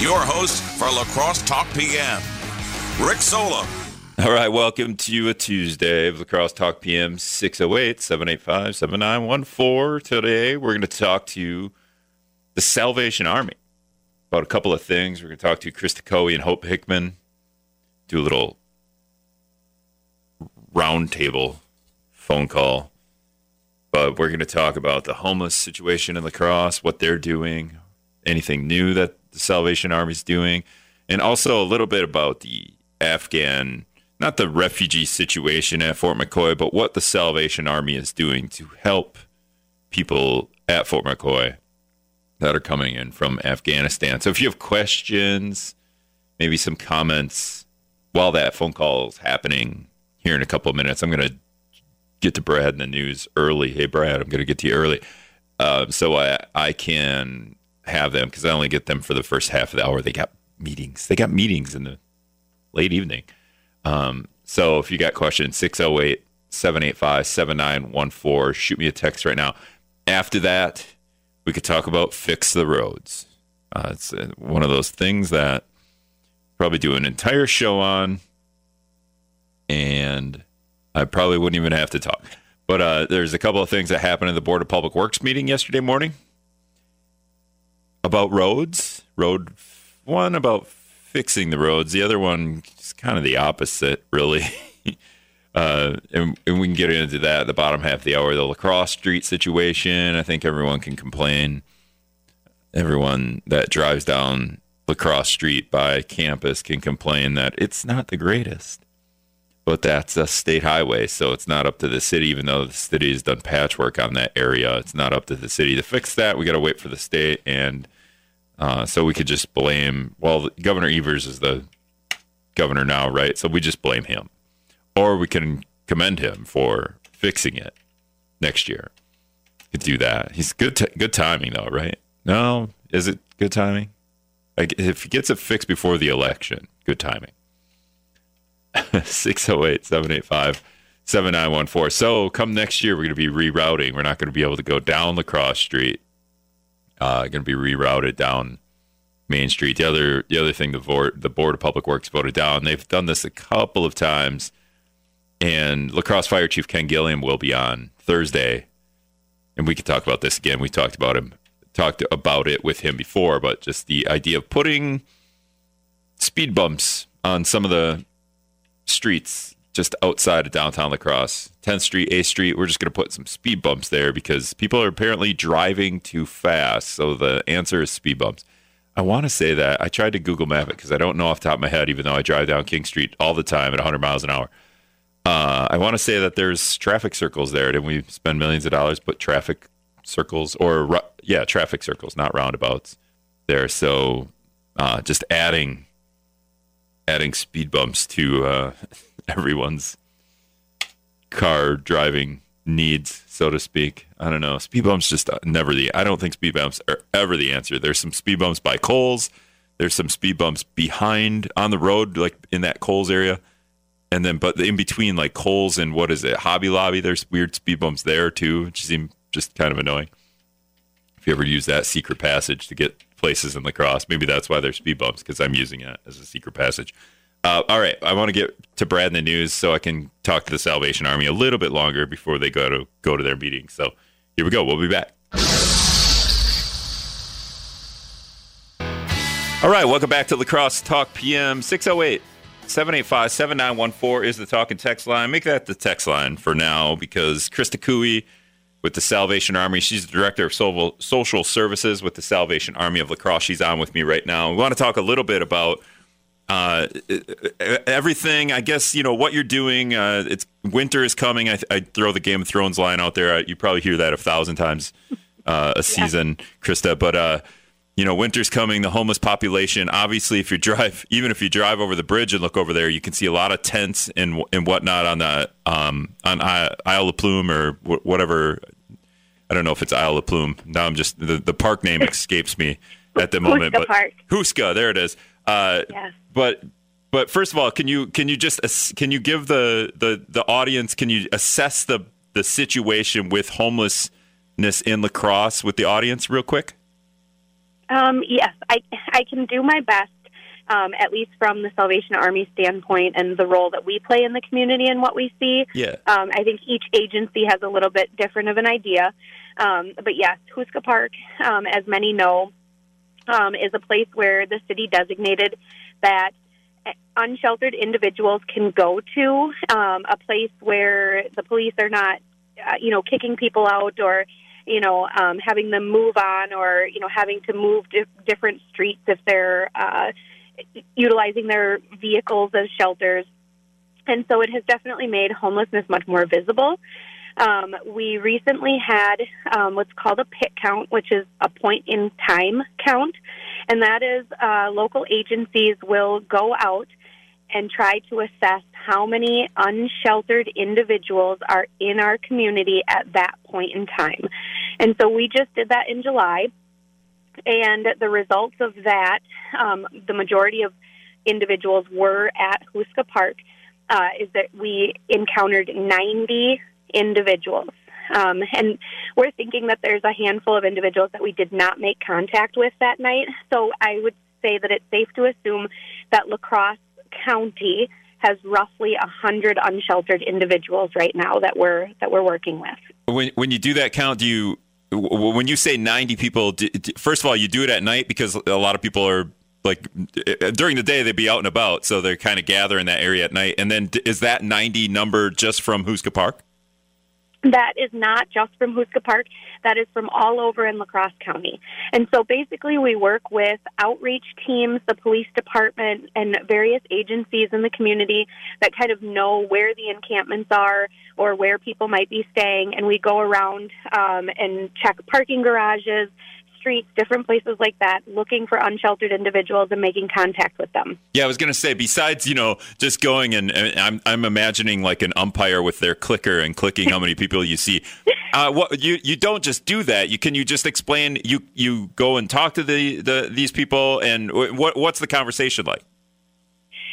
your host for La Crosse Talk PM, Rick Sola. All right, welcome to a Tuesday of La Crosse Talk PM 608 785 7914. Today, we're going to talk to the Salvation Army about a couple of things. We're going to talk to Krista Coey and Hope Hickman, do a little roundtable phone call. But we're going to talk about the homeless situation in La Crosse, what they're doing, anything new that the Salvation Army's doing, and also a little bit about the Afghan, not the refugee situation at Fort McCoy, but what the Salvation Army is doing to help people at Fort McCoy that are coming in from Afghanistan. So if you have questions, maybe some comments while that phone call is happening here in a couple of minutes, I'm going to get to Brad in the news early. Hey, Brad, I'm going to get to you early. Uh, so I, I can have them because I only get them for the first half of the hour. They got meetings. They got meetings in the late evening. Um, so if you got questions, 608 785 7914, shoot me a text right now. After that, we could talk about fix the roads. Uh, it's uh, one of those things that probably do an entire show on, and I probably wouldn't even have to talk. But uh, there's a couple of things that happened in the Board of Public Works meeting yesterday morning about roads. Road one about fixing the roads. The other one is kind of the opposite, really. uh, and, and, we can get into that the bottom half of the hour. The La Crosse street situation. I think everyone can complain. Everyone that drives down La Crosse street by campus can complain that it's not the greatest. But that's a state highway, so it's not up to the city, even though the city has done patchwork on that area. It's not up to the city to fix that. We got to wait for the state and uh, so we could just blame, well, Governor Evers is the governor now, right? So we just blame him. Or we can commend him for fixing it next year. Could do that. He's good, t- good timing, though, right? No, is it good timing? Like if he gets it fixed before the election, good timing. 608 785 7914. So come next year, we're going to be rerouting. We're not going to be able to go down La Crosse Street uh, going to be rerouted down Main Street. The other the other thing the board the board of public works voted down. They've done this a couple of times, and La Crosse Fire Chief Ken Gilliam will be on Thursday, and we could talk about this again. We talked about him talked about it with him before, but just the idea of putting speed bumps on some of the streets just outside of downtown La Crosse, 10th Street, 8th Street. We're just going to put some speed bumps there because people are apparently driving too fast. So the answer is speed bumps. I want to say that I tried to Google map it because I don't know off the top of my head, even though I drive down King Street all the time at 100 miles an hour. Uh, I want to say that there's traffic circles there. Didn't we spend millions of dollars put traffic circles or yeah, traffic circles, not roundabouts there. So uh, just adding adding speed bumps to uh, everyone's car driving needs, so to speak. I don't know. Speed bumps just never the. I don't think speed bumps are ever the answer. There's some speed bumps by Kohl's. There's some speed bumps behind on the road, like in that Kohl's area, and then but in between, like Kohl's and what is it, Hobby Lobby. There's weird speed bumps there too, which seem just kind of annoying. If you ever use that secret passage to get places in La Crosse, maybe that's why there's speed bumps because I'm using it as a secret passage. Uh, all right, I want to get to Brad in the news so I can talk to the Salvation Army a little bit longer before they go to go to their meeting. So here we go. We'll be back. All right, welcome back to La Crosse Talk PM 608 785 7914 is the talk and text line. Make that the text line for now because Krista Coey with the Salvation Army, she's the director of social services with the Salvation Army of La Crosse. She's on with me right now. We want to talk a little bit about uh, everything. I guess you know what you're doing. Uh, it's winter is coming. I, I, throw the Game of Thrones line out there. You probably hear that a thousand times uh, a season, yeah. Krista. But uh, you know, winter's coming. The homeless population. Obviously, if you drive, even if you drive over the bridge and look over there, you can see a lot of tents and and whatnot on the um, on Isle La Plume or whatever. I don't know if it's Isle of Plume. Now I'm just the, the park name escapes me at the moment. Houska but Park. Houska, there it is. Uh, yeah. But but first of all, can you can you just can you give the the the audience can you assess the the situation with homelessness in La Crosse with the audience real quick? Um, yes, I I can do my best, um, at least from the Salvation Army standpoint and the role that we play in the community and what we see. Yeah. Um, I think each agency has a little bit different of an idea. Um, but yes, Houska Park, um, as many know, um, is a place where the city designated that unsheltered individuals can go to, um, a place where the police are not, uh, you know, kicking people out or, you know, um, having them move on or, you know, having to move to different streets if they're uh, utilizing their vehicles as shelters. And so it has definitely made homelessness much more visible. Um, we recently had um, what's called a pit count, which is a point in time count, and that is uh, local agencies will go out and try to assess how many unsheltered individuals are in our community at that point in time. And so we just did that in July, and the results of that, um, the majority of individuals were at Houska Park. Uh, is that we encountered 90 individuals. Um, and we're thinking that there's a handful of individuals that we did not make contact with that night. So I would say that it's safe to assume that La Crosse County has roughly a hundred unsheltered individuals right now that we're that we're working with. When when you do that count, do you when you say 90 people first of all you do it at night because a lot of people are like during the day they'd be out and about so they're kind of gathering that area at night and then is that 90 number just from Houska Park that is not just from Houska Park. That is from all over in La Crosse County. And so basically we work with outreach teams, the police department, and various agencies in the community that kind of know where the encampments are or where people might be staying. And we go around um, and check parking garages, streets, different places like that, looking for unsheltered individuals and making contact with them. Yeah, I was going to say, besides you know just going and, and, I'm I'm imagining like an umpire with their clicker and clicking how many people you see. Uh, what you you don't just do that. You can you just explain you you go and talk to the, the these people and what what's the conversation like?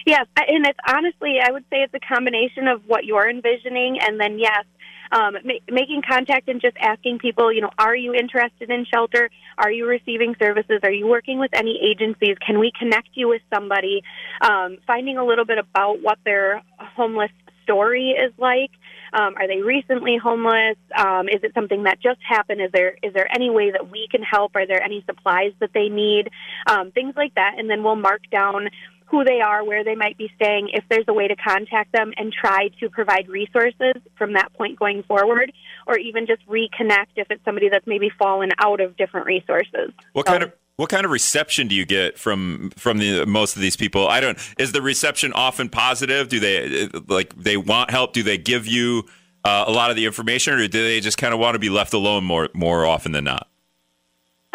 Yes, and it's honestly, I would say it's a combination of what you're envisioning, and then yes, um, ma- making contact and just asking people, you know, are you interested in shelter? Are you receiving services? Are you working with any agencies? Can we connect you with somebody? Um, finding a little bit about what their homeless story is like. Um, are they recently homeless? Um, is it something that just happened? Is there is there any way that we can help? Are there any supplies that they need? Um, things like that, and then we'll mark down who they are, where they might be staying, if there's a way to contact them and try to provide resources from that point going forward, or even just reconnect if it's somebody that's maybe fallen out of different resources. What kind of what kind of reception do you get from from the most of these people? I don't. Is the reception often positive? Do they like they want help? Do they give you uh, a lot of the information, or do they just kind of want to be left alone more more often than not?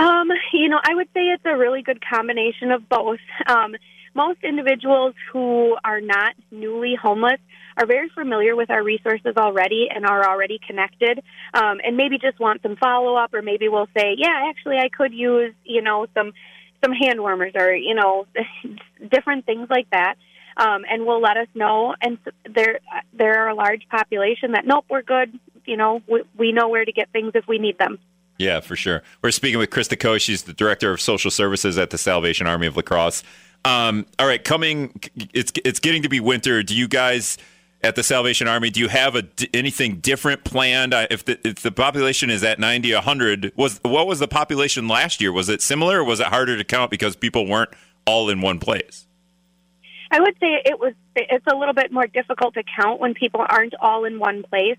Um, you know, I would say it's a really good combination of both. Um, most individuals who are not newly homeless are very familiar with our resources already and are already connected. Um, and maybe just want some follow up or maybe we'll say yeah actually i could use you know some some hand warmers or you know different things like that. Um, and will let us know. And there there are a large population that nope we're good. You know we, we know where to get things if we need them yeah, for sure. We're speaking with Krista Coey. She's the director of social services at the Salvation Army of La Crosse. Um, all right, coming, it's it's getting to be winter. Do you guys at the Salvation Army do you have a, anything different planned? If the if the population is at 90, 100, was what was the population last year? Was it similar, or was it harder to count because people weren't all in one place? I would say it was. It's a little bit more difficult to count when people aren't all in one place.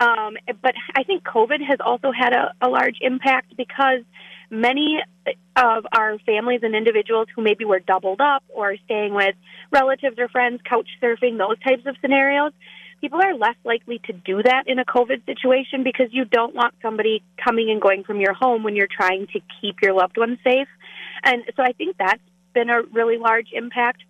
Um, but I think COVID has also had a, a large impact because many of our families and individuals who maybe were doubled up or staying with relatives or friends, couch surfing, those types of scenarios, people are less likely to do that in a COVID situation because you don't want somebody coming and going from your home when you're trying to keep your loved ones safe. And so I think that's been a really large impact.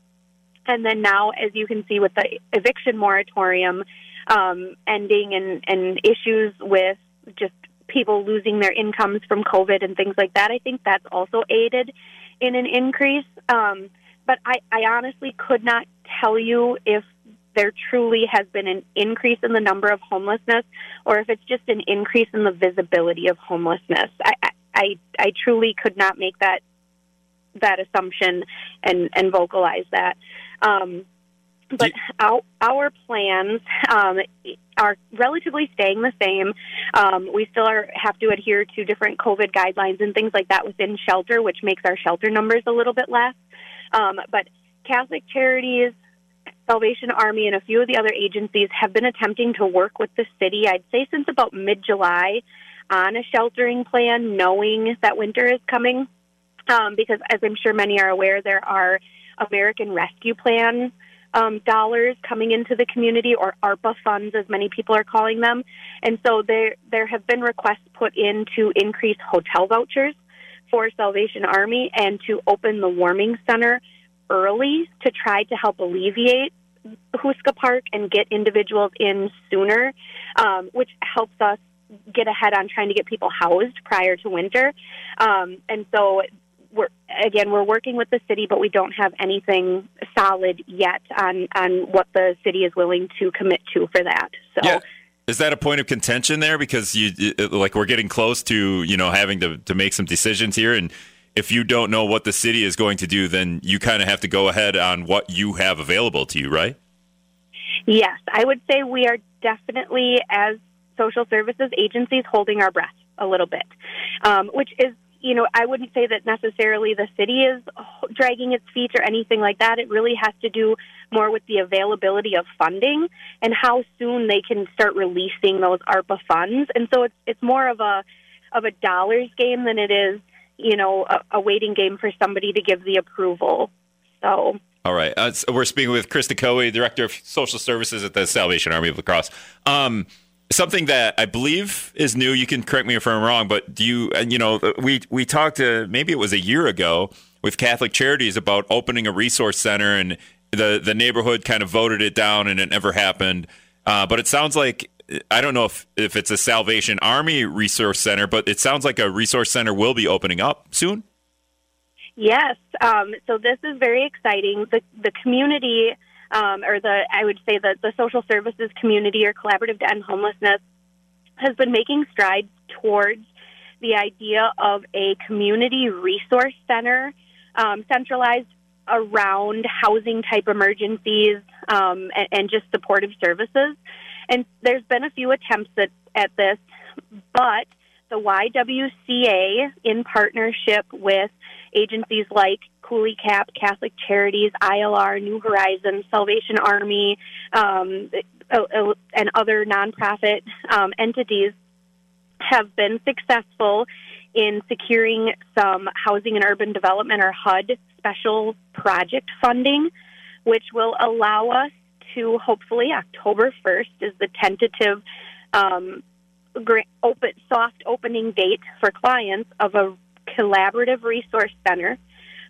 And then now, as you can see with the eviction moratorium um, ending and, and issues with just people losing their incomes from COVID and things like that. I think that's also aided in an increase. Um, but I, I honestly could not tell you if there truly has been an increase in the number of homelessness or if it's just an increase in the visibility of homelessness. I, I, I truly could not make that that assumption and and vocalize that. Um, but our, our plans um, are relatively staying the same. Um, we still are, have to adhere to different COVID guidelines and things like that within shelter, which makes our shelter numbers a little bit less. Um, but Catholic Charities, Salvation Army, and a few of the other agencies have been attempting to work with the city, I'd say since about mid July, on a sheltering plan, knowing that winter is coming. Um, because, as I'm sure many are aware, there are American Rescue Plan um, dollars coming into the community, or ARPA funds, as many people are calling them. And so there there have been requests put in to increase hotel vouchers for Salvation Army and to open the warming center early to try to help alleviate Houska Park and get individuals in sooner, um, which helps us get ahead on trying to get people housed prior to winter. Um, and so we're again we're working with the city, but we don't have anything solid yet on on what the city is willing to commit to for that. So. Yeah. Is that a point of contention there? Because you like we're getting close to you know having to to make some decisions here, and if you don't know what the city is going to do, then you kind of have to go ahead on what you have available to you, right? Yes, I would say we are definitely as social services agencies holding our breath a little bit, um, which is you know, I wouldn't say that necessarily the city is dragging its feet or anything like that. It really has to do more with the availability of funding and how soon they can start releasing those ARPA funds. And so it's it's more of a of a dollars game than it is, you know, a, a waiting game for somebody to give the approval. So. All right. Uh, so we're speaking with Krista Coey, Director of Social Services at the Salvation Army of Crosse. Um, something that I believe is new. You can correct me if I'm wrong, but do you? And you know, we we talked maybe it was a year ago with Catholic Charities about opening a resource center, and the the neighborhood kind of voted it down, and it never happened. Uh, but it sounds like I don't know if if it's a Salvation Army resource center, but it sounds like a resource center will be opening up soon. Yes. Um, so this is very exciting. The the community um, or the I would say that the social services community or collaborative to end homelessness has been making strides towards the idea of a community resource center um, centralized around housing type emergencies um, and, and, just supportive services. And there's been a few attempts at, at this, but the YWCA, in partnership with agencies like Couleecap, Catholic Charities, ILR, New Horizons, Salvation Army, um, uh, uh, and other nonprofit um, entities have been successful in securing some housing and urban development or HUD special project funding, which will allow us to hopefully October 1st is the tentative um, open, soft opening date for clients of a collaborative resource center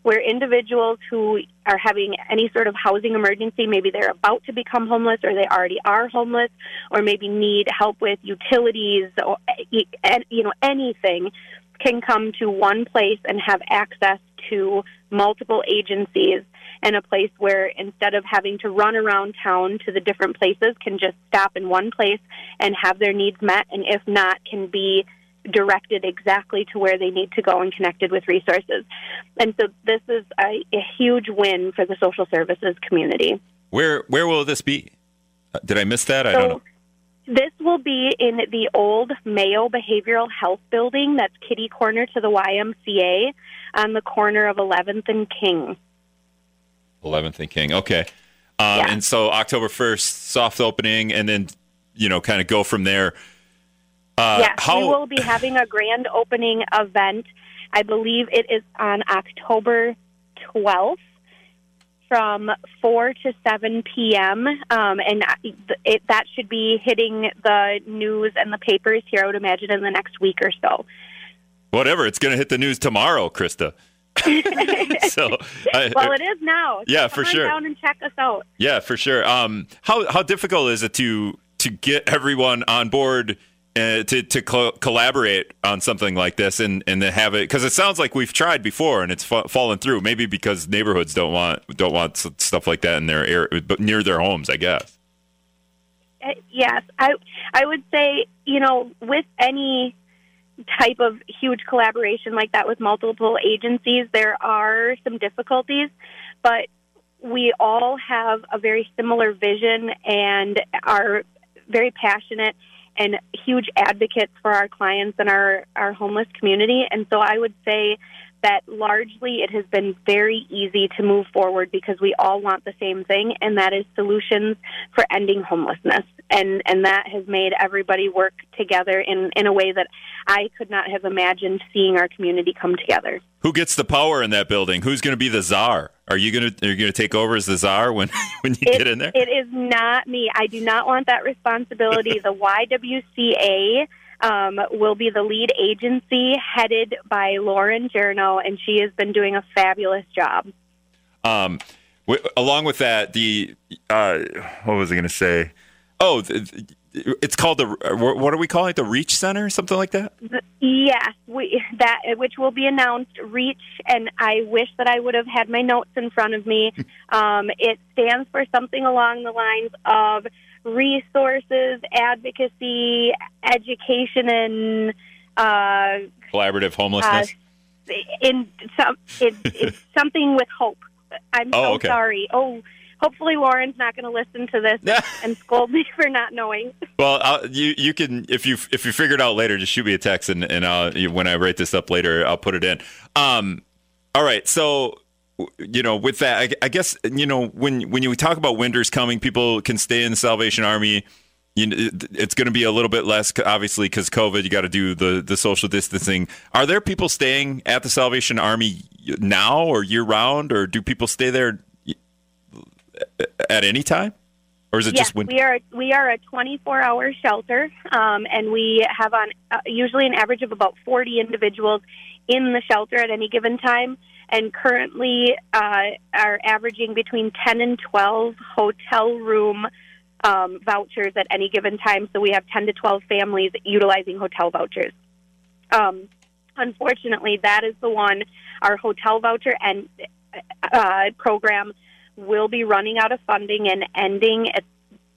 where individuals who are having any sort of housing emergency, maybe they're about to become homeless or they already are homeless or maybe need help with utilities or you know anything can come to one place and have access to multiple agencies and a place where instead of having to run around town to the different places can just stop in one place and have their needs met and if not can be directed exactly to where they need to go and connected with resources. And so this is a, a huge win for the social services community. Where where will this be? Uh, did I miss that? I so, don't know. This will be in the old Mayo Behavioral Health Building. That's kitty corner to the YMCA on the corner of 11th and King. 11th and King. Okay. Um, yeah. And so October 1st, soft opening, and then, you know, kind of go from there. Uh, yes, how... we will be having a grand opening event. I believe it is on October 12th from 4 to 7 p.m. Um, and it, that should be hitting the news and the papers here, I would imagine, in the next week or so. Whatever. It's going to hit the news tomorrow, Krista. so, I, well, it is now. Yeah, for sure. Down and check us out. Yeah, for sure. Um, how how difficult is it to to get everyone on board uh, to to co- collaborate on something like this and and to have it because it sounds like we've tried before and it's fa- fallen through. Maybe because neighborhoods don't want don't want stuff like that in their area, but near their homes, I guess. Uh, yes, I I would say you know with any type of huge collaboration like that with multiple agencies, there are some difficulties, but we all have a very similar vision and are very passionate and huge advocates for our clients and our, our homeless community. And so I would say that largely it has been very easy to move forward because we all want the same thing, and that is solutions for ending homelessness. And, and that has made everybody work together in, in a way that I could not have imagined seeing our community come together. Who gets the power in that building? Who's going to be the czar? Are you going to are you going to take over as the czar when when you it, get in there? It is not me. I do not want that responsibility. the YWCA um, will be the lead agency headed by Lauren Journo, and she has been doing a fabulous job. Um, w- along with that, the uh, what was I going to say? Oh, it's called the what are we calling it? The Reach Center, something like that. Yes, we that which will be announced. Reach, and I wish that I would have had my notes in front of me. um, it stands for something along the lines of resources, advocacy, education, and uh, collaborative homelessness. Uh, in some, it, it's something with hope. I'm oh, so okay. sorry. Oh, hopefully Lauren's not going to listen to this and scold me for not knowing. Well, I'll, you you can if you if you figure it out later, just shoot me a text and and I'll, when I write this up later, I'll put it in. Um, all right, so you know, with that, I, I, guess you know when when you talk about winters coming, people can stay in the Salvation Army. You know, it's going to be a little bit less, obviously, because COVID. You got to do the the social distancing. Are there people staying at the Salvation Army now, or year round, or do people stay there at any time? Or is it yes, just winter? we are we are a 24 hour shelter, um, and we have on uh, usually an average of about 40 individuals in the shelter at any given time and currently uh, are averaging between 10 and 12 hotel room um, vouchers at any given time. So we have 10 to 12 families utilizing hotel vouchers. Um, unfortunately, that is the one, our hotel voucher and uh, program will be running out of funding and ending at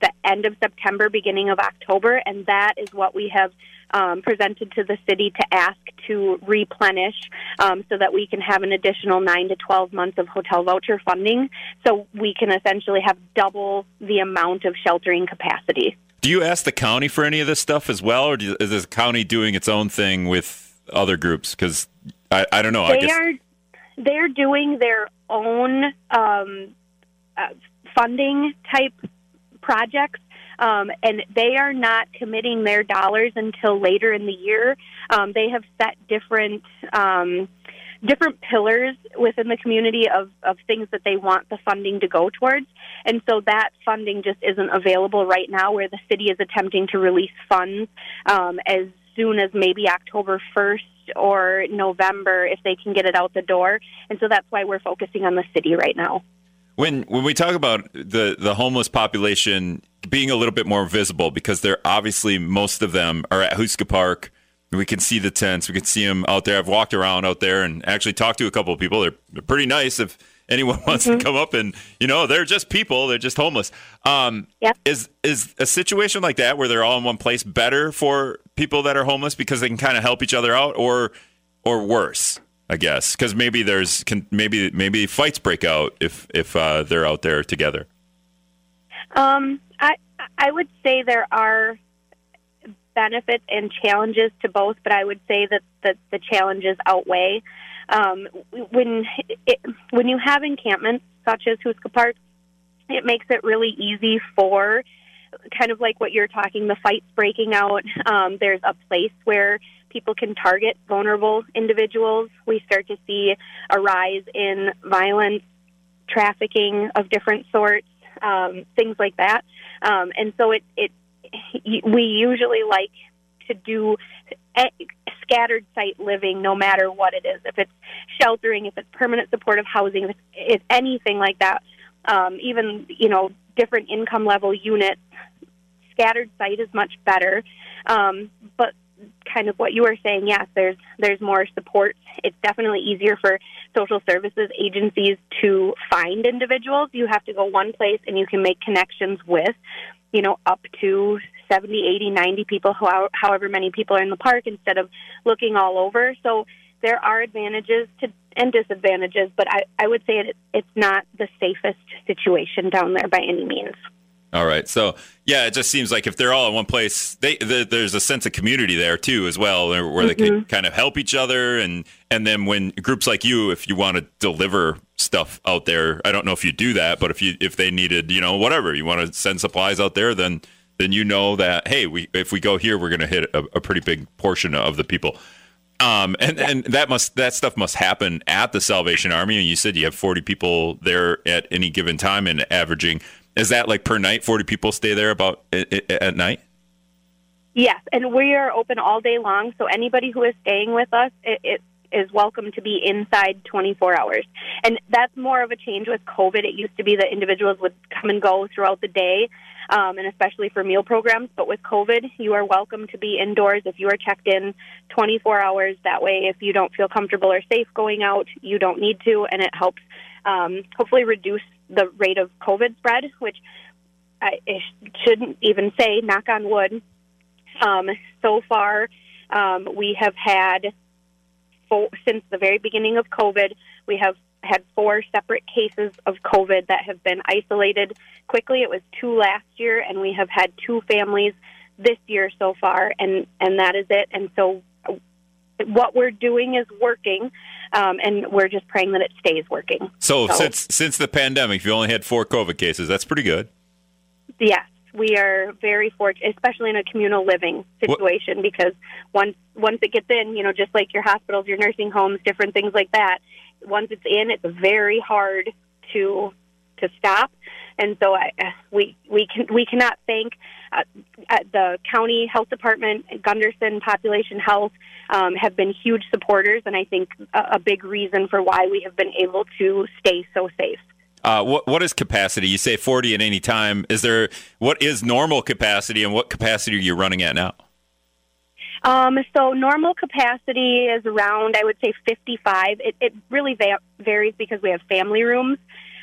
the end of September, beginning of October, and that is what we have um, presented to the city to ask to replenish um, so that we can have an additional 9 to 12 months of hotel voucher funding so we can essentially have double the amount of sheltering capacity. Do you ask the county for any of this stuff as well, or is the county doing its own thing with other groups? Because I, I don't know. They I guess are they're doing their own um, uh, funding type projects um, and they are not committing their dollars until later in the year. Um, they have set different um, different pillars within the community of, of things that they want the funding to go towards, and so that funding just isn't available right now. Where the city is attempting to release funds um, as soon as maybe October first or November if they can get it out the door, and so that's why we're focusing on the city right now. When when we talk about the the homeless population being a little bit more visible because they're obviously most of them are at Houska Park. We can see the tents. We can see them out there. I've walked around out there and actually talked to a couple of people. They're, they're pretty nice. If anyone wants mm-hmm. to come up and you know they're just people. They're just homeless. Um, yep. Is is a situation like that where they're all in one place better for people that are homeless because they can kind of help each other out, or or worse? I guess because maybe there's can, maybe maybe fights break out if if uh, they're out there together. Um, I I would say there are benefits and challenges to both, but I would say that the, the challenges outweigh. Um, when it, when you have encampments such as Houska Park, it makes it really easy for kind of like what you're talking, the fights breaking out. Um, there's a place where people can target vulnerable individuals. We start to see a rise in violence, trafficking of different sorts, um, things like that. Um, and so it, it we usually like to do scattered site living no matter what it is. If it's sheltering, if it's permanent supportive housing, if it's, if anything like that, um, even, you know, different income level units, scattered site is much better. Um, but kind of what you were saying, yes, there's there's more support. It's definitely easier for social services agencies to find individuals. You have to go one place and you can make connections with, you know, up to 70, 80, 90 people, however many people are in the park, instead of looking all over. So there are advantages to and disadvantages, but I, I would say it, it's not the safest situation down there by any means. All right. So yeah, it just seems like if they're all in one place, they, the, there's a sense of community there too, as well, where mm-hmm. they can kind of help each other. And and then when groups like you, if you want to deliver stuff out there, I don't know if you do that, but if you if they needed, you know, whatever you want to send supplies out there, then then you know that hey, we if we go here, we're going to hit a, a pretty big portion of the people. Um, and and that must that stuff must happen at the Salvation Army. And you said you have 40 people there at any given time and averaging. Is that like per night? 40 people stay there about at night. Yes, and we are open all day long. So anybody who is staying with us, it, it is welcome to be inside 24 hours. And that's more of a change with COVID. It used to be that individuals would come and go throughout the day um, and especially for meal programs. But with COVID, you are welcome to be indoors if you are checked in 24 hours. That way, if you don't feel comfortable or safe going out, you don't need to, and it helps um, hopefully reduce the rate of COVID spread, which I, I shouldn't even say, knock on wood. Um, so far, um, we have had, four, since the very beginning of COVID, we have had four separate cases of COVID that have been isolated quickly. It was two last year, and we have had two families this year so far, and and that is it. And so, what we're doing is working, um, and we're just praying that it stays working. So, so since since the pandemic, you only had four COVID cases. That's pretty good. Yes, we are very fortunate, especially in a communal living situation, what? because once once it gets in, you know, just like your hospitals, your nursing homes, different things like that, once it's in, it's very hard to to stop. And so I, we we can we cannot thank uh, the county health department, Gundersen Population Health um, have been huge supporters, and I think a, a, big reason for why we have been able to stay so safe. Uh, what what is capacity? You say forty at any time. Is there what is normal capacity, and what capacity are you running at now? Um, so normal capacity is around, I would say, 55. It, it really va- varies because we have family rooms.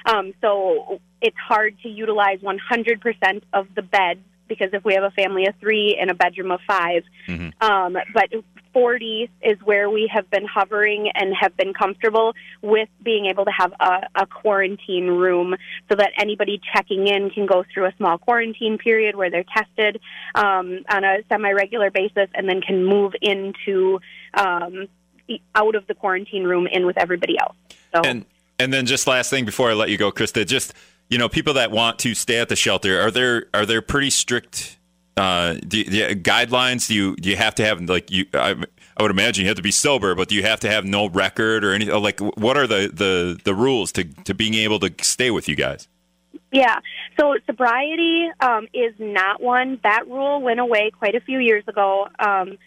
Um, so it's hard to utilize 100% of the beds because if we have a family of three in a bedroom of 5 mm-hmm. um, but 40 is where we have been hovering and have been comfortable with being able to have a, a quarantine room so that anybody checking in can go through a small quarantine period where they're tested um, on a semi-regular basis and then can move into um, out of the quarantine room in with everybody else. So. And and then just last thing before I let you go, Krista, just you know, people that want to stay at the shelter are there are there pretty strict uh, do, do guidelines? Do you do you have to have like you? I, I would imagine you have to be sober, but do you have to have no record or anything? Like, what are the the, the rules to to being able to stay with you guys? Yeah, so sobriety um, is not one. That rule went away quite a few years ago. Um,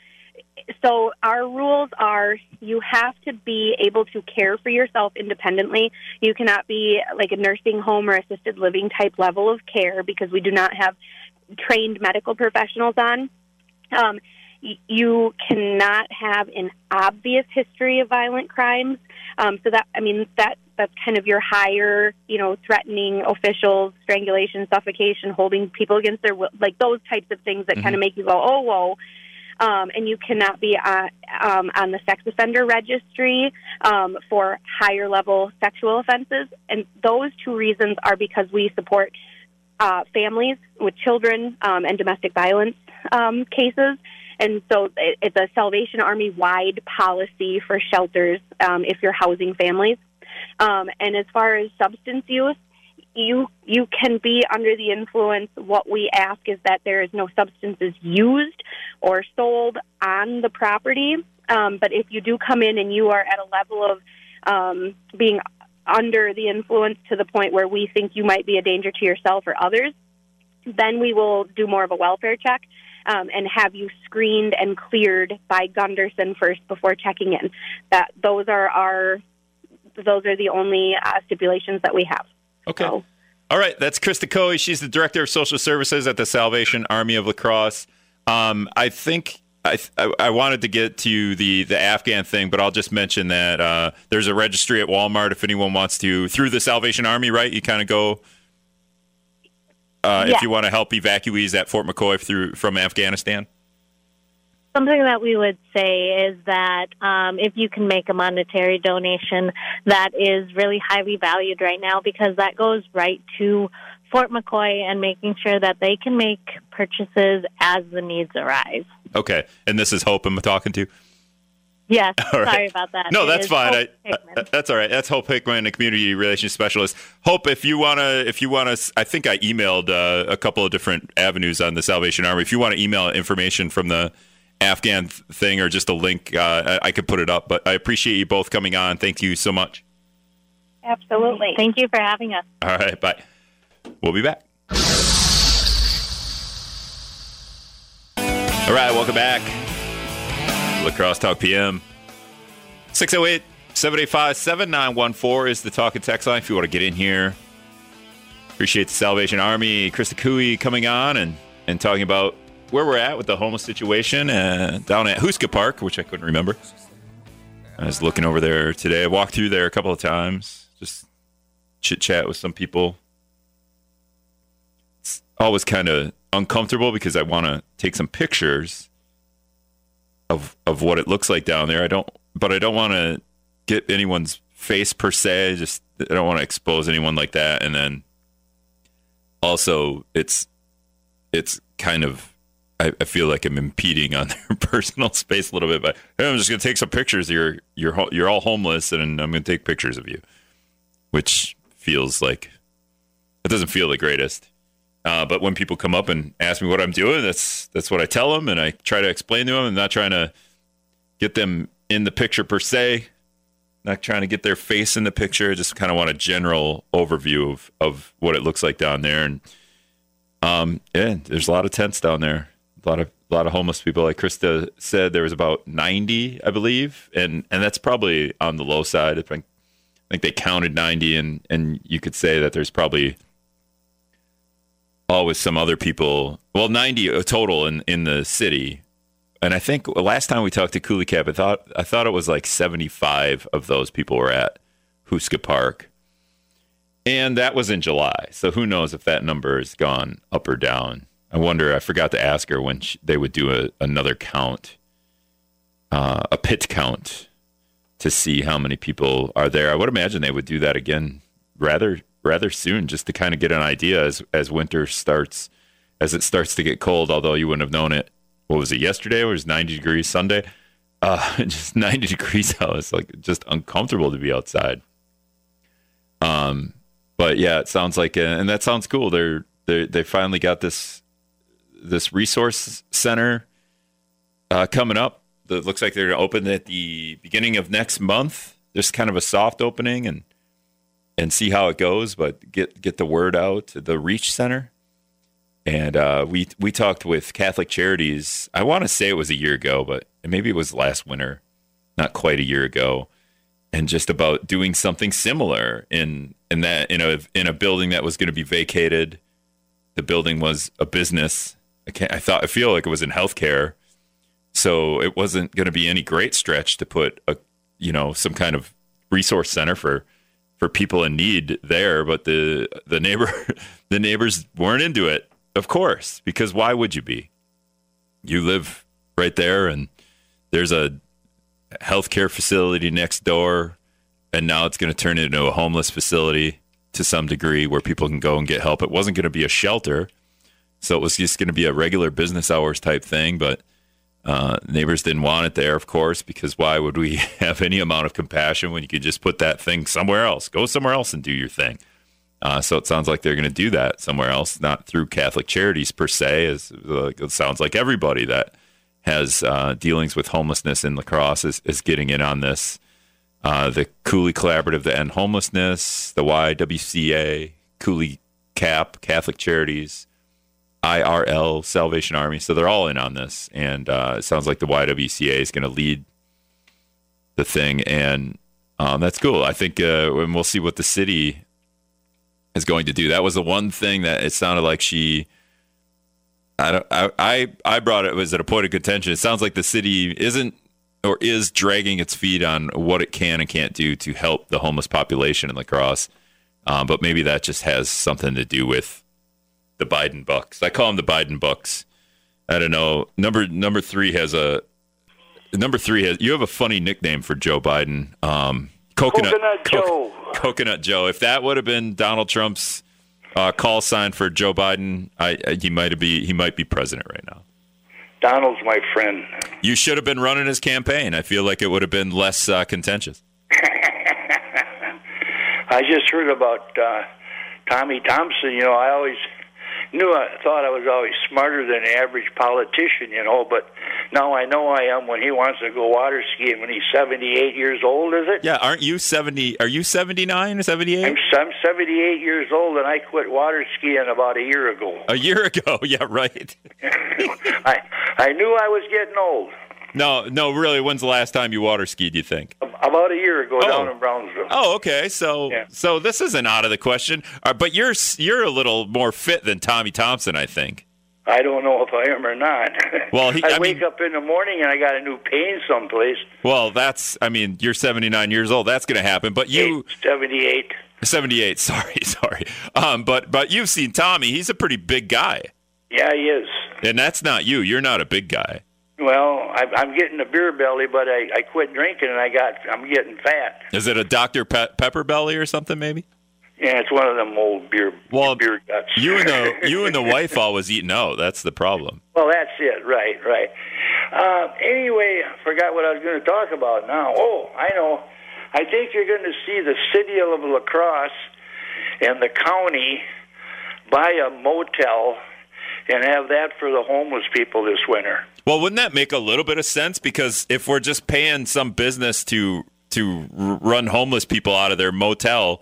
so our rules are you have to be able to care for yourself independently. You cannot be like a nursing home or assisted living type level of care because we do not have trained medical professionals on. Um, you cannot have an obvious history of violent crimes. Um, so that I mean that that's kind of your higher, you know, threatening officials, strangulation, suffocation, holding people against their will, like those types of things that mm-hmm. kind of make you go, oh, whoa. Um, and you cannot be uh, um, on the sex offender registry um, for higher level sexual offenses. And those two reasons are because we support uh, families with children um, and domestic violence um, cases. And so it's a Salvation Army wide policy for shelters um, if you're housing families. Um, and as far as substance use, you you can be under the influence. What we ask is that there is no substances used or sold on the property. Um, but if you do come in and you are at a level of um, being under the influence to the point where we think you might be a danger to yourself or others, then we will do more of a welfare check um, and have you screened and cleared by Gundersen first before checking in. That those are our those are the only uh, stipulations that we have. Okay. So, all right, that's Krista Coey. She's the director of social services at the Salvation Army of La Crosse. Um, I think I, I, wanted to get to the, the Afghan thing, but I'll just mention that uh, there's a registry at Walmart if anyone wants to through the Salvation Army. Right, you kind of go uh, Yeah. if you want to help evacuees at Fort McCoy through from Afghanistan? Something that we would say is that um, if you can make a monetary donation, that is really highly valued right now because that goes right to Fort McCoy and making sure that they can make purchases as the needs arise. Okay, and this is Hope I'm talking to. Yes, All right. sorry about that. No, It that's fine. I, uh, that's all right. That's Hope Hickman, the community relations specialist. Hope, if you wanna, if you wanna, I think I emailed uh, a couple of different avenues on the Salvation Army. If you want to email information from the Afghan thing or just a link, uh, I I could put it up. But I appreciate you both coming on. Thank you so much. Absolutely. Thank you for having us. All right, bye. We'll be back. All right, welcome back. La Crosse Talk PM. 608 785 7914 is the talk and text line if you want to get in here. Appreciate the Salvation Army, Krista Coey coming on and, and talking about where we're at with the homeless situation uh, down at Houska Park, which I couldn't remember. I was looking over there today. I walked through there a couple of times, just chit chat with some people. It's always kind of uncomfortable because I want to take some pictures of of what it looks like down there. I don't, but I don't want to get anyone's face per se. Just I don't want to expose anyone like that. And then also, it's it's kind of I, I feel like I'm impeding on their personal space a little bit. But hey, I'm just gonna take some pictures. You're you're you're all homeless, and I'm gonna take pictures of you, which feels like it doesn't feel the greatest. Uh, but when people come up and ask me what I'm doing, that's that's what I tell them, and I try to explain to them. I'm not trying to get them in the picture per se, not trying to get their face in the picture. I just kind of want a general overview of of what it looks like down there. And um, yeah, there's a lot of tents down there, a lot of a lot of homeless people. Like Krista said, there was about 90, I believe, and and that's probably on the low side. I think I think they counted 90, and and you could say that there's probably always some other people. Well, 90 uh, total in in the city. And I think last time we talked to Couleecap, I thought I thought it was like 75 of those people were at Houska Park. And that was in July. So who knows if that number has gone up or down. I wonder, I forgot to ask her when she, they would do a, another count, uh, a pit count to see how many people are there. I would imagine they would do that again rather rather soon just to kind of get an idea as as winter starts as it starts to get cold, although you wouldn't have known it. What was it yesterday? It was 90 degrees Sunday. Uh, just 90 degrees out. It's like just uncomfortable to be outside. Um, but yeah, it sounds like, and that sounds cool. They're they they finally got this this resource center uh, coming up. That looks like they're going to open at the beginning of next month. There's kind of a soft opening and and see how it goes, but get get the word out. The Reach Center, and uh, we we talked with Catholic Charities. I want to say it was a year ago, but maybe it was last winter, not quite a year ago, and just about doing something similar in in that in a in a building that was going to be vacated. The building was a business. I can't. I thought I feel like it was in healthcare, so it wasn't going to be any great stretch to put a you know some kind of resource center for for people in need there. But the the neighbor the neighbors weren't into it, of course, because why would you be? You live right there, and there's a healthcare facility next door, and now it's going to turn into a homeless facility to some degree where people can go and get help. It wasn't going to be a shelter, so it was just going to be a regular business hours type thing. But uh, neighbors didn't want it there, of course, because why would we have any amount of compassion when you could just put that thing somewhere else? Go somewhere else and do your thing. Uh, so it sounds like they're going to do that somewhere else, not through Catholic Charities per se. As uh, it sounds like everybody that has uh, dealings with homelessness in La Crosse is, is getting in on this. Uh, the Coulee Collaborative to End Homelessness, the YWCA, Cooley CAP, Catholic Charities, IRL, Salvation Army. So they're all in on this. And uh, it sounds like the YWCA is going to lead the thing. And um, that's cool. I think, uh, and we'll see what the city is going to do. That was the one thing that it sounded like she. I don't. I I, brought it was at a point of contention. It sounds like the city isn't or is dragging its feet on what it can and can't do to help the homeless population in La Crosse. Um, but maybe that just has something to do with the Biden Bucks. I call them the Biden Bucks. I don't know. Number number three has a number three has. You have a funny nickname for Joe Biden. Um, Coconut, Coconut Co- Joe. Coconut Joe. If that would have been Donald Trump's uh, call sign for Joe Biden, I, I he might be he might be president right now. Donald's my friend. You should have been running his campaign. I feel like it would have been less uh, contentious. I just heard about uh, Tommy Thompson. You know, I always knew I thought I was always smarter than the average politician. You know, but now I know I am when he wants to go water skiing when he's 78 years old. Is it? Yeah, aren't you seventy? Are you seventy nine or 78? I'm. I'm 78 years old and I quit water skiing about a year ago. A year ago, yeah, right. I I knew I was getting old. No, no, really. When's the last time you water skied? You think? About a year ago Oh. down in Brownsville. Oh, okay. So, Yeah. so this isn't out of the question. Uh, but you're you're a little more fit than Tommy Thompson, I think. I don't know if I am or not. Well, he- I, I wake mean- up in the morning and I got a new pain someplace. Well, that's. I mean, you're 79 years old. That's going to happen. But you, 78. 78. Sorry, sorry. Um, but but you've seen Tommy. He's a pretty big guy, Yeah, he is. and that's not you. You're not a big guy. Well, I, I'm getting a beer belly, but I, I quit drinking and I got I'm getting fat. Is it a Dr. Pe- Pepper belly or something? Maybe. Yeah, it's one of them old beer Well, beer guts. You and the you and the wife always eating out. That's the problem. well, that's it. Right, right. Uh, anyway, I forgot what I was going to talk about now. Oh, I know. I think you're going to see the city of La Crosse and the county buy a motel and have that for the homeless people this winter. Well, wouldn't that make a little bit of sense? Because if we're just paying some business to to run homeless people out of their motel,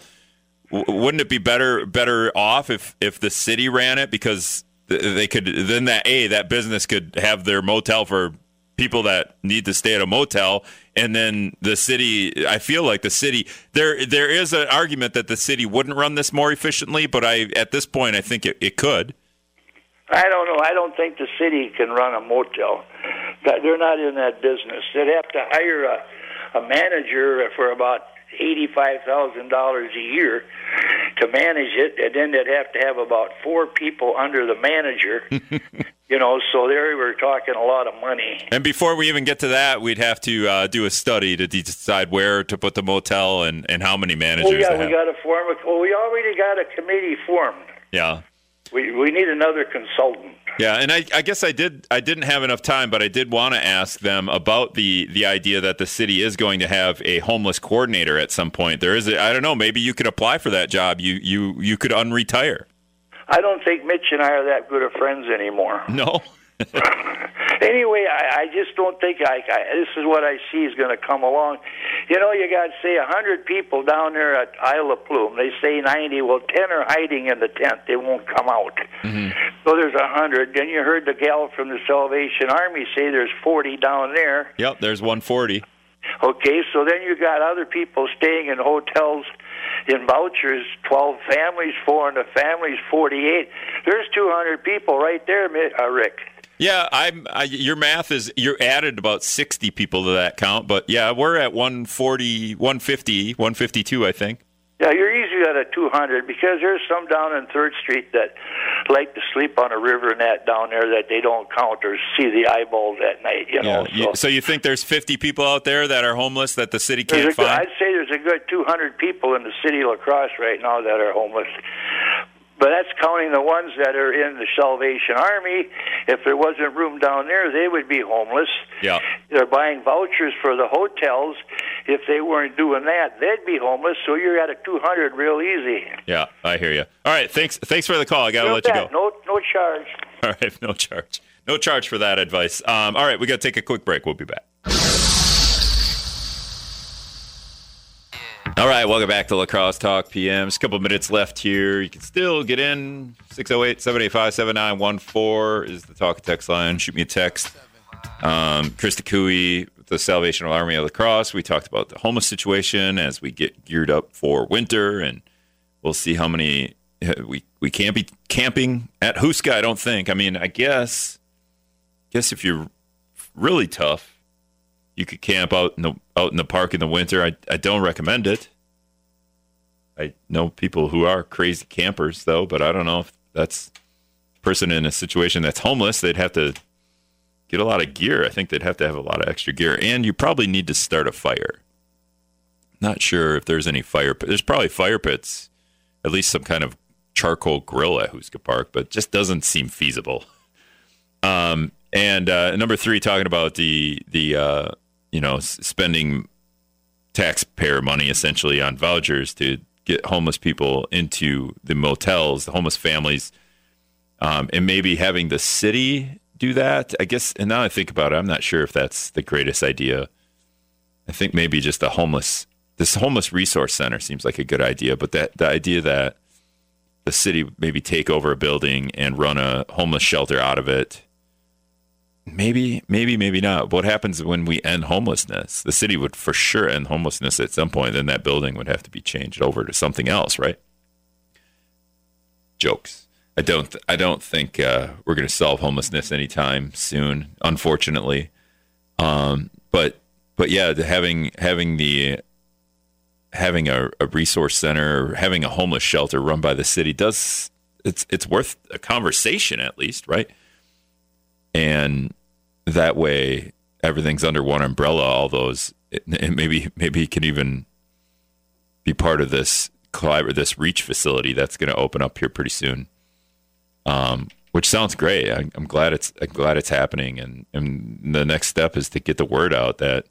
w- wouldn't it be better better off if if the city ran it? Because they could then that a that business could have their motel for people that need to stay at a motel, and then the city. I feel like the city there there is an argument that the city wouldn't run this more efficiently, but I at this point I think it, it could. I don't know. I don't think the city can run a motel. They're not in that business. They'd have to hire a, a manager for about eighty-five thousand dollars a year to manage it, and then they'd have to have about four people under the manager. you know, so there we're talking a lot of money. And before we even get to that, we'd have to uh, do a study to decide where to put the motel and, and how many managers. Oh yeah, we have. got to form a. Well, we already got a committee formed. yeah, We we need another consultant. yeah. And I, I guess I did. I didn't have enough time, but I did want to ask them about the the idea that the city is going to have a homeless coordinator at some point. There is. A, I don't know. Maybe you could apply for that job. You you you could unretire. I don't think Mitch and I are that good of friends anymore. No. anyway, I, I just don't think I, I. This is what I see is going to come along. You know, you got say a hundred people down there at Isle of Plume. They say ninety. Well, ten are hiding in the tent. They won't come out. So there's a hundred. Then you heard the gal from the Salvation Army say there's forty down there. Yep. There's 140. Okay, so then you got other people staying in hotels in vouchers, 12 families, 400 families, 48. There's 200 people right there, uh, Rick. Yeah, I'm. I, your math is you're added about 60 people to that count, but yeah, we're at 140, 150, 152, I think. Yeah, you're easy at a 200 because there's some down on 3rd Street that like to sleep on a river net down there that they don't count or see the eyeballs at night, you know. Yeah. You, so you think there's 50 people out there that are homeless that the city can't good, find? I'd say there's a good 200 people in the city of La Crosse right now that are homeless. But that's counting the ones that are in the Salvation Army. If there wasn't room down there, they would be homeless. Yeah. They're buying vouchers for the hotels. If they weren't doing that, they'd be homeless. So you're at a 200 real easy. Yeah, I hear you. All right, thanks. Thanks for the call. I gotta let you go. No, no charge. All right, no charge. No charge for that advice. Um, all right, we got to take a quick break. We'll be back. All right, welcome back to La Crosse Talk PMs. A couple minutes left here. You can still get in. 608 785 7914 is the talk text line. Shoot me a text. Um, Krista Coey, the Salvation Army of La Crosse. We talked about the homeless situation as we get geared up for winter, and we'll see how many we we can't be camping at Houska. I don't think. I mean, I guess, guess if you're really tough, you could camp out in the out in the park in the winter. I I don't recommend it. I know people who are crazy campers though, but I don't know if that's a person in a situation that's homeless, they'd have to get a lot of gear. I think they'd have to have a lot of extra gear, and you probably need to start a fire. Not sure if there's any fire. There's probably fire pits, at least some kind of charcoal grill at Houska Park, but just doesn't seem feasible. Um, and uh, number three, talking about the the uh, you know spending taxpayer money essentially on vouchers to get homeless people into the motels, the homeless families, um, and maybe having the city do that. I guess, and now I think about it, I'm not sure if that's the greatest idea. I think maybe just a homeless this homeless resource center seems like a good idea, but that the idea that the city maybe take over a building and run a homeless shelter out of it maybe maybe maybe not. What happens when we end homelessness? The city would for sure end homelessness at some point then that building would have to be changed over to something else right? Jokes. I don't i don't think uh, we're going to solve homelessness anytime soon unfortunately. Um, but but yeah having having the having a, a resource center or having a homeless shelter run by the city does it's it's worth a conversation at least right and that way everything's under one umbrella. All those, and maybe maybe he can even be part of this this reach facility that's going to open up here pretty soon. Um, which sounds great. I, am glad it's I'm glad it's happening, and and the next step is to get the word out that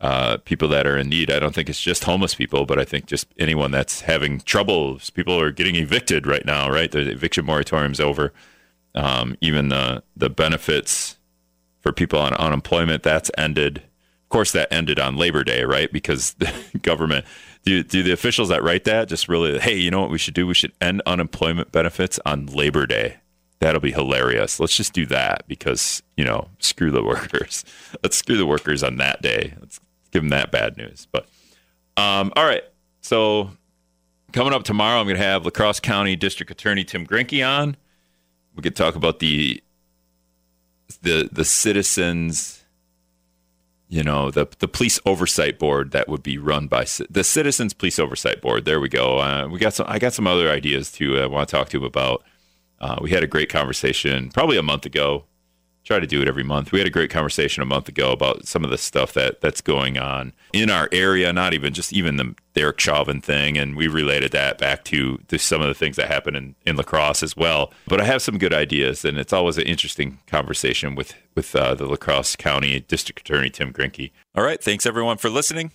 uh, people that are in need. I don't think it's just homeless people, but I think just anyone that's having troubles. People are getting evicted right now, right? The eviction moratorium's over um, even the the benefits for people on unemployment that's ended. Of course, that ended on Labor Day, right? Because the government do do the officials that write that just really hey, you know what we should do? We should end unemployment benefits on Labor Day. That'll be hilarious. Let's just do that because you know screw the workers. Let's screw the workers on that day. Let's give them that bad news. But um, all right, so coming up tomorrow, I'm going to have La Crosse County District Attorney Tim Gruenke on we could talk about the the the citizens you know the the police oversight board that would be run by the citizens police oversight board. There we go. Uh, we got some i got some other ideas too i want to talk to him about. Uh, we had a great conversation probably a month ago try to do it every month. We had a great conversation a month ago about some of the stuff that that's going on in our area, not even just even the Derek Chauvin thing, and we related that back to, to some of the things that happen in, in La Crosse as well. But I have some good ideas, and it's always an interesting conversation with with uh, the La Crosse County District Attorney Tim Gruenke. All right, thanks everyone for listening.